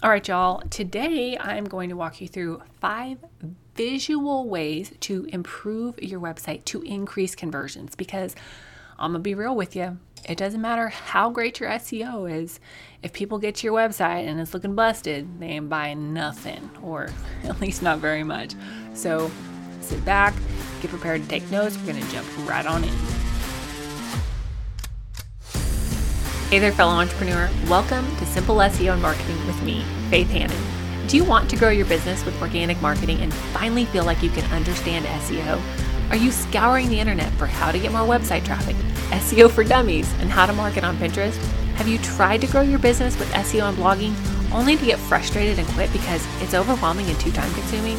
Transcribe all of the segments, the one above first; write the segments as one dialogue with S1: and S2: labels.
S1: All right, y'all. Today I'm going to walk you through five visual ways to improve your website to increase conversions because I'm to be real with you. It doesn't matter how great your SEO is. If people get to your website and it's looking busted, they ain't buying nothing, or at least not very much. So sit back, get prepared to take notes. We're to jump right on in. Hey there, fellow entrepreneur. Welcome to Simple SEO and Marketing with me, Faith Hanan. Do you want to grow your business with organic marketing and finally feel like you can understand SEO? Are you scouring the internet for how to get more website traffic, SEO for dummies, and how to market on Pinterest? Have you tried to grow your business with SEO and blogging only to get frustrated and quit because it's overwhelming and too time consuming?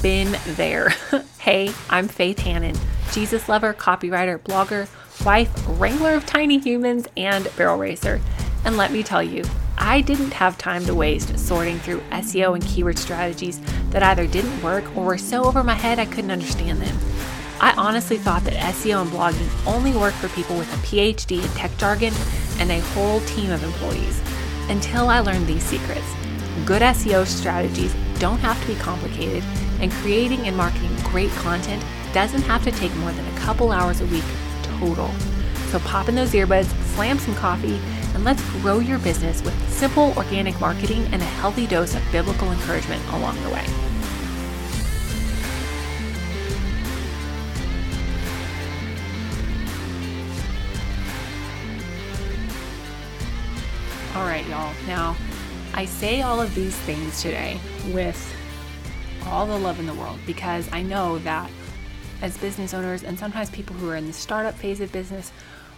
S1: Been there. hey, I'm Faith Hanan, Jesus lover, copywriter, blogger wife, wrangler of tiny humans, and barrel racer. And let me tell you, I didn't have time to waste sorting through SEO and keyword strategies that either didn't work or were so over my head I couldn't understand them. I honestly thought that SEO and blogging only worked for people with a PhD in tech jargon and a whole team of employees until I learned these secrets. Good SEO strategies don't have to be complicated, and creating and marketing great content doesn't have to take more than a couple hours a week total. So pop in those earbuds, slam some coffee, and let's grow your business with simple organic marketing and a healthy dose of biblical encouragement along the way. All right, y'all. Now, I say all of these things today with all the love in the world because I know that as business owners and sometimes people who are in the startup phase of business,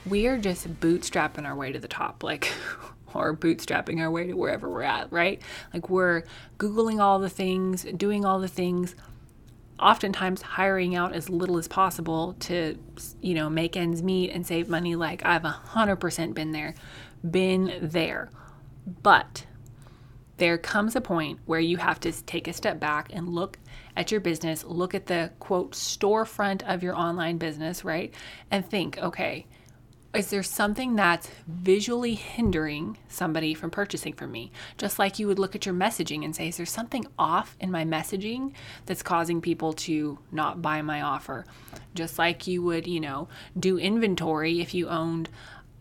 S1: we are just bootstrapping our way to the top, like, or bootstrapping our way to wherever we're at, right? Like, we're Googling all the things, doing all the things, oftentimes hiring out as little as possible to, you know, make ends meet and save money. Like, I've 100% been there, been there. But there comes a point where you have to take a step back and look at your business, look at the quote storefront of your online business, right? And think, okay, is there something that's visually hindering somebody from purchasing from me? Just like you would look at your messaging and say, is there something off in my messaging that's causing people to not buy my offer? Just like you would, you know, do inventory if you owned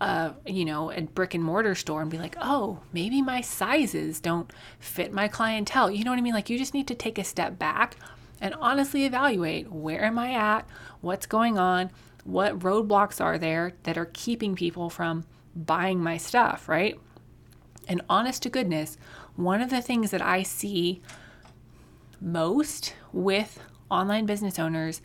S1: a you know a brick and mortar store and be like oh maybe my sizes don't fit my clientele. You know what i mean? Like you just need to take a step back and honestly evaluate where am i at what's going on what roadblocks are there that are keeping people from buying my stuff right? And honest to goodness one of the things that i see most with online business owners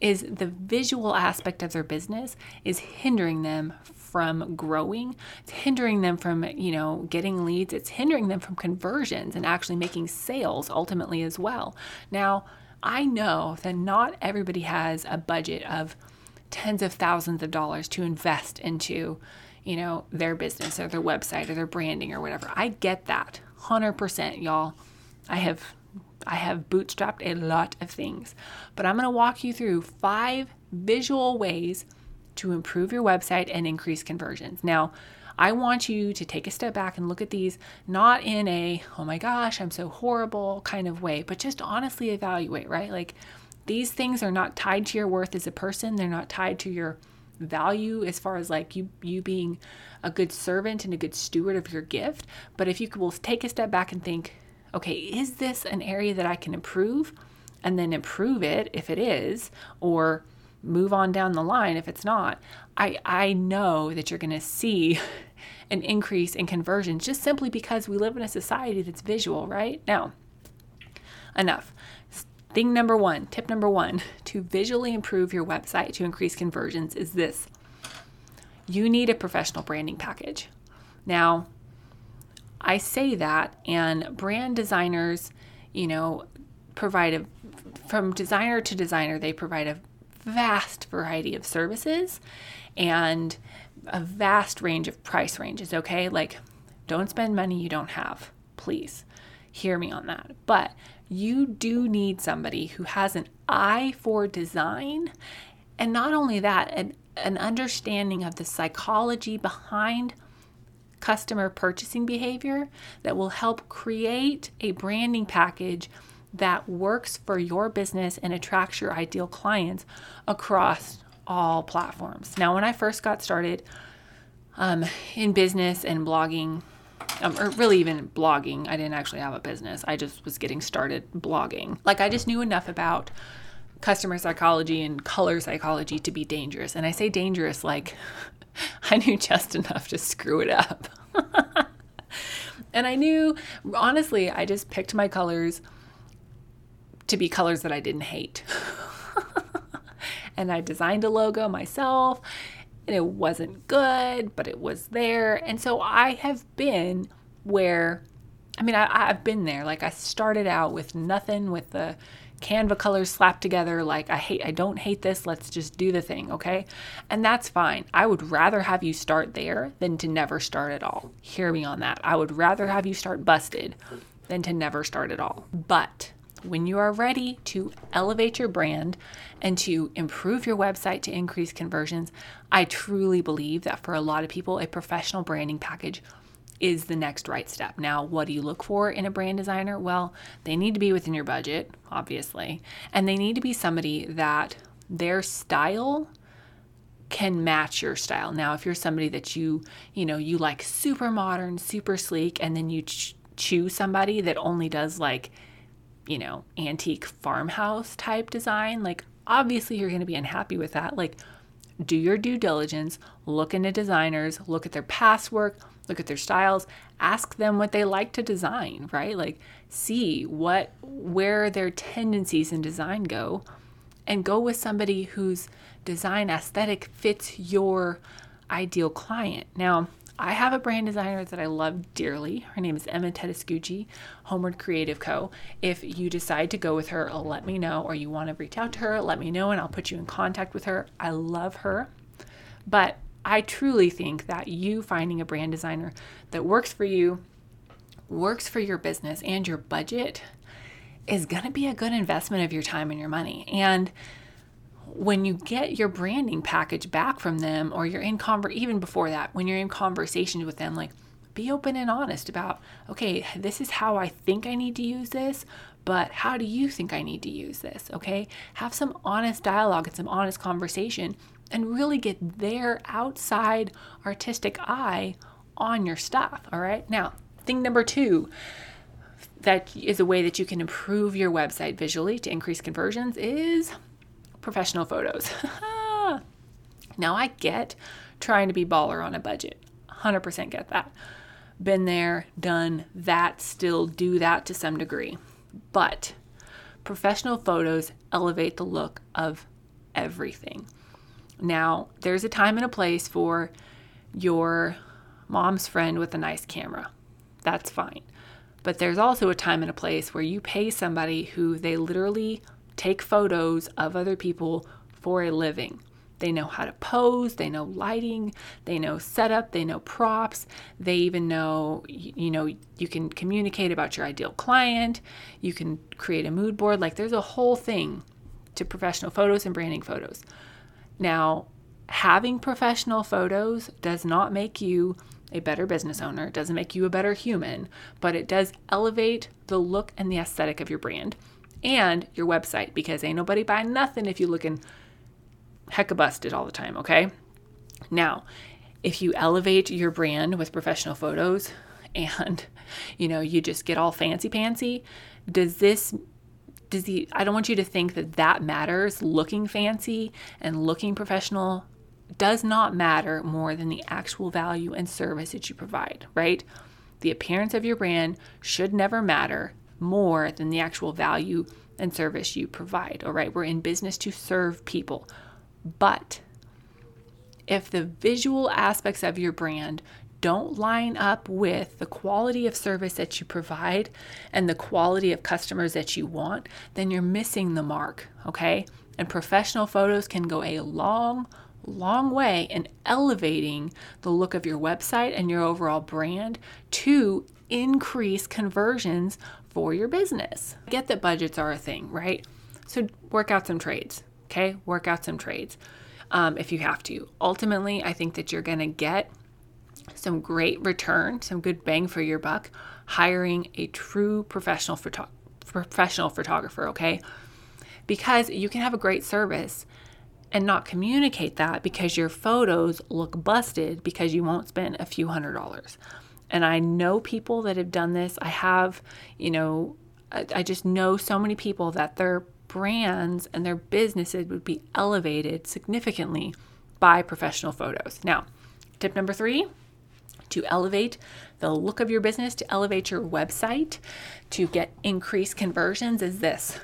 S1: is the visual aspect of their business is hindering them from growing. It's hindering them from, you know, getting leads. It's hindering them from conversions and actually making sales ultimately as well. Now, I know that not everybody has a budget of tens of thousands of dollars to invest into, you know, their business or their website or their branding or whatever. I get that. 100%, y'all. I have I have bootstrapped a lot of things, but I'm going to walk you through five visual ways to improve your website and increase conversions. Now, I want you to take a step back and look at these not in a, oh my gosh, I'm so horrible kind of way, but just honestly evaluate, right? Like these things are not tied to your worth as a person, they're not tied to your value as far as like you you being a good servant and a good steward of your gift but if you will take a step back and think okay is this an area that i can improve and then improve it if it is or move on down the line if it's not i i know that you're going to see an increase in conversions just simply because we live in a society that's visual right? Now enough. Thing number one tip number one to visually improve your website to increase conversions is this. You need a professional branding package. Now i say that and brand designers you know provide a from designer to designer they provide a vast variety of services and a vast range of price ranges, okay? Like, don't spend money you don't have, please. Hear me on that. But you do need somebody who has an eye for design. And not only that, an, an understanding of the psychology behind customer purchasing behavior that will help create a branding package that works for your business and attracts your ideal clients across all platforms. Now, when I first got started um, in business and blogging, um, or really even blogging, I didn't actually have a business. I just was getting started blogging. Like, I just knew enough about customer psychology and color psychology to be dangerous. And I say dangerous like I knew just enough to screw it up. and I knew, honestly, I just picked my colors to be colors that I didn't hate. and I designed a logo myself, and it wasn't good, but it was there. And so I have been where, I mean, I, have been there. Like I started out with nothing, with the Canva colors slapped together like I hate I don't hate this, let's just do the thing, okay? And that's fine. I would rather have you start there than to never start at all. Hear me on that. I would rather have you start busted than to never start at all. But when you are ready to elevate your brand and to improve your website to increase conversions, I truly believe that for a lot of people, a professional branding package is the next right step. Now, what do you look for in a brand designer? Well, they need to be within your budget, obviously, and they need to be somebody that their style can match your style. Now, if you're somebody that you, you know, you like super modern, super sleek, and then you ch- choose somebody that only does like, you know, antique farmhouse type design, like obviously you're going to be unhappy with that. Like, do your due diligence, look into designers, look at their past work, look at their styles, ask them what they like to design, right? Like see what where their tendencies in design go and go with somebody whose design aesthetic fits your ideal client. Now, I have a brand designer that I love dearly. Her name is Emma Tedescucci, Homeward Creative Co. If you decide to go with her, let me know, or you want to reach out to her, let me know, and I'll put you in contact with her. I love her. But I truly think that you finding a brand designer that works for you, works for your business and your budget is going to be a good investment of your time and your money. And when you get your branding package back from them or you're in conver even before that, when you're in conversations with them like be open and honest about, okay, this is how I think I need to use this, but how do you think I need to use this? Okay? Have some honest dialogue and some honest conversation and really get their outside artistic eye on your stuff. All right. Now, thing number two that is a way that you can improve your website visually to increase conversions is professional photos. now, I get trying to be baller on a budget. 100% get that. Been there, done that, still do that to some degree. But professional photos elevate the look of everything. Now, there's a time and a place for your mom's friend with a nice camera. That's fine. But there's also a time and a place where you pay somebody who they literally take photos of other people for a living. They know how to pose, they know lighting, they know setup, they know props, they even know, you know, you can communicate about your ideal client, you can create a mood board. Like there's a whole thing to professional photos and branding photos. Now, having professional photos does not make you a better business owner, it doesn't make you a better human, but it does elevate the look and the aesthetic of your brand and your website because ain't nobody buying nothing if you're looking hecka busted all the time, okay? Now, if you elevate your brand with professional photos and you know, you just get all fancy pantsy, does this does the I don't want you to think that that matters looking fancy and looking professional does not matter more than the actual value and service that you provide, right? The appearance of your brand should never matter more than the actual value and service you provide, all right? We're in business to serve people. But if the visual aspects of your brand don't line up with the quality of service that you provide and the quality of customers that you want, then you're missing the mark, okay? And professional photos can go a long, long way in elevating the look of your website and your overall brand to increase conversions for your business. Get that budgets are a thing, right? So work out some trades, okay? Work out some trades um, if you have to. Ultimately, I think that you're going to get some great return, some good bang for your buck hiring a true professional photo- professional photographer, okay? Because you can have a great service and not communicate that because your photos look busted because you won't spend a few hundred dollars. And I know people that have done this. I have, you know, I, I just know so many people that their brands and their businesses would be elevated significantly by professional photos. Now, tip number three to elevate the look of your business, to elevate your website, to get increased conversions is this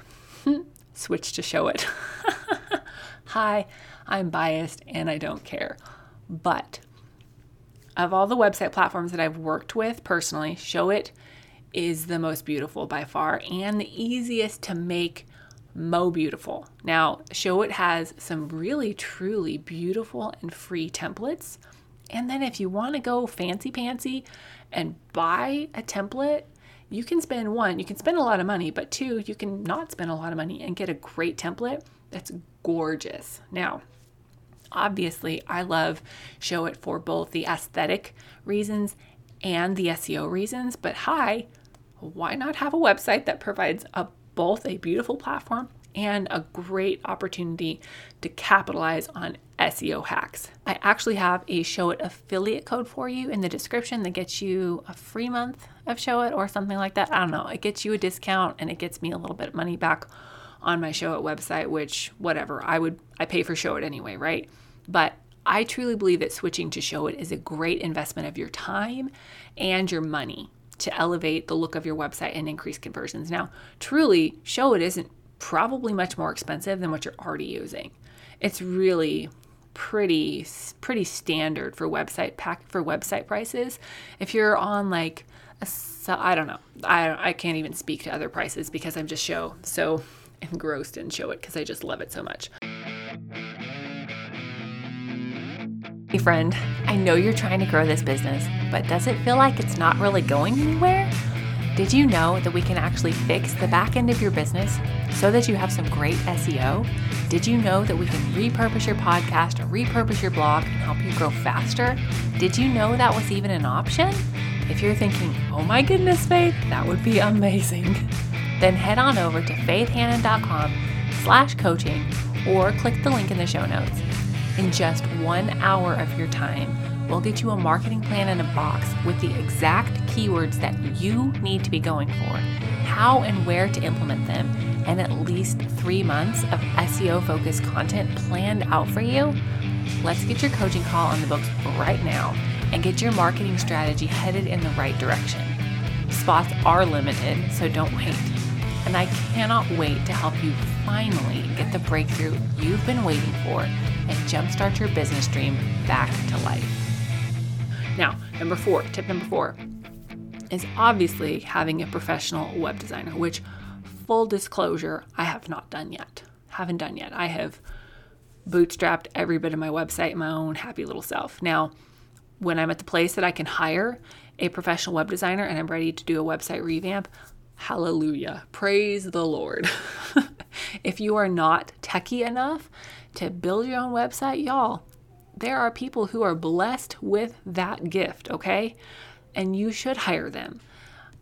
S1: switch to Showit. Hi, I'm biased and I don't care. But of all the website platforms that I've worked with personally, Showit is the most beautiful by far and the easiest to make Mo beautiful. Now, Showit has some really truly beautiful and free templates. And then if you want to go fancy pantsy and buy a template, you can spend one, you can spend a lot of money, but two, you can not spend a lot of money and get a great template that's gorgeous. Now, obviously, I love Showit for both the aesthetic reasons and the SEO reasons, but hi, why not have a website that provides a, both a beautiful platform and a great opportunity to capitalize on SEO hacks. I actually have a Showit affiliate code for you in the description that gets you a free month of Showit or something like that. I don't know. It gets you a discount and it gets me a little bit of money back on my Show Showit website, which whatever, I would I pay for Showit anyway, right? But I truly believe that switching to Showit is a great investment of your time and your money to elevate the look of your website and increase conversions. Now, truly, Showit isn't probably much more expensive than what you're already using. It's really pretty pretty standard for website pack for website prices. If you're on like a, I don't know. I I can't even speak to other prices because I'm just show so engrossed in Showit because I just love it so much. Hey friend, I know you're trying to grow this business, but does it feel like it's not really going anywhere? Did you know that we can actually fix the back end of your business so that you have some great SEO? Did you know that we can repurpose your podcast repurpose your blog and help you grow faster? Did you know that was even an option? If you're thinking, oh my goodness, Faith, that would be amazing, then head on over to faithhanan.com slash coaching or click the link in the show notes. In just one hour of your time, we'll get you a marketing plan in a box with the exact keywords that you need to be going for, how and where to implement them, and at least three months of SEO focused content planned out for you. Let's get your coaching call on the books right now and get your marketing strategy headed in the right direction. Spots are limited, so don't wait. And I cannot wait to help you finally get the breakthrough you've been waiting for and jumpstart your business dream back to life. Now, number four, tip number four is obviously having a professional web designer, which, full disclosure, I have not done yet. Haven't done yet. I have bootstrapped every bit of my website my own happy little self. Now, when I'm at the place that I can hire a professional web designer and I'm ready to do a website revamp, hallelujah. Praise the Lord. if you are not techie enough to build your own website, y'all, there are people who are blessed with that gift, okay? And you should hire them.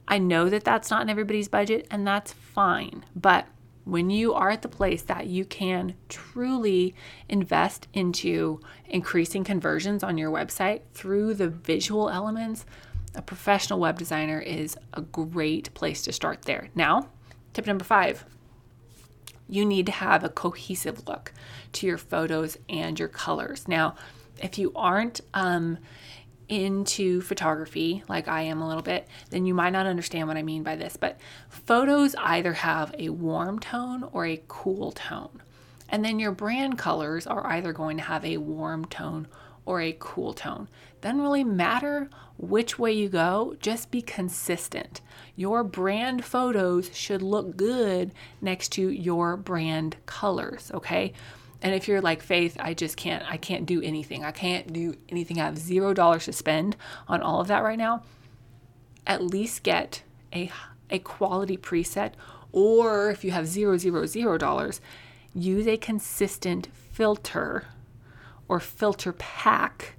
S1: I know that that's not in everybody's budget, and that's fine. But when you are at the place that you can truly invest into increasing conversions on your website through the visual elements, a professional web designer is a great place to start there. Now, tip number five you need to have a cohesive look to your photos and your colors. Now, if you aren't um, into photography, like I am a little bit, then you might not understand what I mean by this. But photos either have a warm tone or a cool tone. And then your brand colors are either going to have a warm tone or a cool tone. Doesn't really matter which way you go, just be consistent. Your brand photos should look good next to your brand colors, okay? And if you're like Faith, I just can't I can't do anything. I can't do anything. I have 0 dollars to spend on all of that right now. At least get a a quality preset or if you have zero zero zero dollars, use a consistent filter or filter pack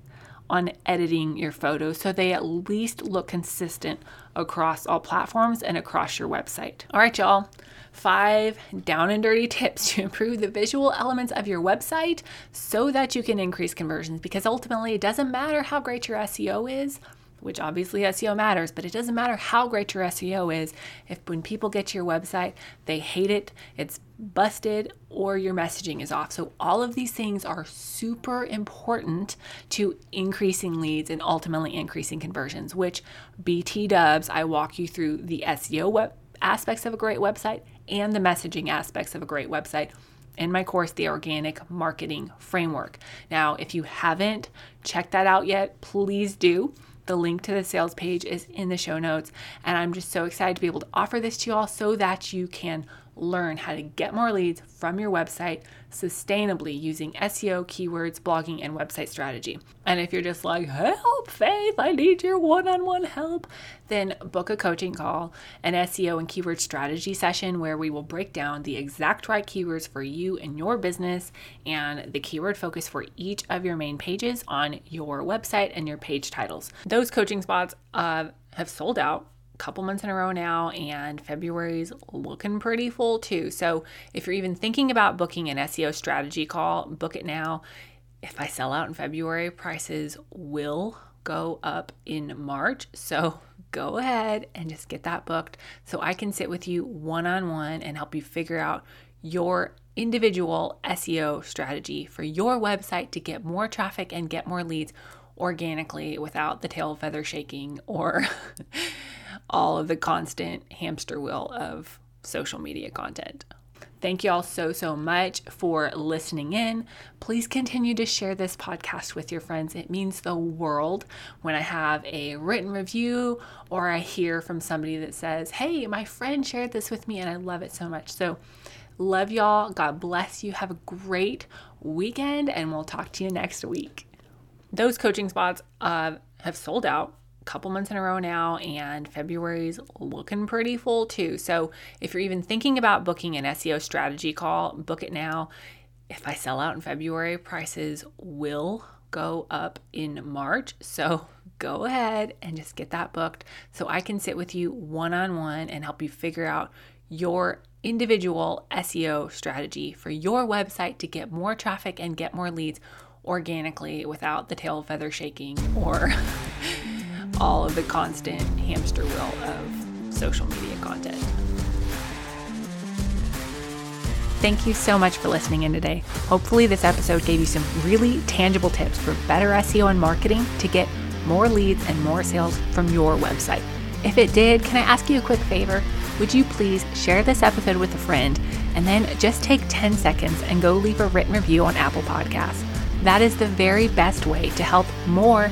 S1: on editing your photos so they at least look consistent across all platforms and across your website. All right, y'all. Five down and dirty tips to improve the visual elements of your website so that you can increase conversions because ultimately it doesn't matter how great your SEO is which obviously SEO matters, but it doesn't matter how great your SEO is. If when people get to your website, they hate it, it's busted, or your messaging is off. So, all of these things are super important to increasing leads and ultimately increasing conversions, which BT dubs, I walk you through the SEO web aspects of a great website and the messaging aspects of a great website in my course, The Organic Marketing Framework. Now, if you haven't checked that out yet, please do. The link to the sales page is in the show notes. And I'm just so excited to be able to offer this to you all so that you can learn how to get more leads from your website sustainably using SEO, keywords, blogging, and website strategy. And if you're just like, help, Faith, I need your one on one help, then book a coaching call, an SEO and keyword strategy session where we will break down the exact right keywords for you and your business and the keyword focus for each of your main pages on your website and your page titles. Those coaching spots uh, have sold out couple months in a row now, and February's looking pretty full too. So if you're even thinking about booking an SEO strategy call, book it now. If I sell out in February, prices will go up in March. So go ahead and just get that booked so I can sit with you one on one and help you figure out your individual SEO strategy for your website to get more traffic and get more leads organically without the tail feather shaking or all of the constant hamster wheel of social media content. Thank you all so, so much for listening in. Please continue to share this podcast with your friends. It means the world when I have a written review or I hear from somebody that says, Hey, my friend shared this with me and I love it so much. So, love y'all. God bless you. Have a great weekend and we'll talk to you next week. Those coaching spots uh, have sold out couple months in a row now, and February's looking pretty full too. So if you're even thinking about booking an SEO strategy call, book it now. If I sell out in February, prices will go up in March. So go ahead and just get that booked so I can sit with you one on one and help you figure out your individual SEO strategy for your website to get more traffic and get more leads organically without the tail feather shaking or all of the constant hamster wheel of social media content. Thank you so much for listening in today. Hopefully, this episode gave you some really tangible tips for better SEO and marketing to get more leads and more sales from your website. If it did, can I ask you a quick favor? Would you please share this episode with a friend and then just take 10 seconds and go leave a written review on Apple Podcasts? That is the very best way to help more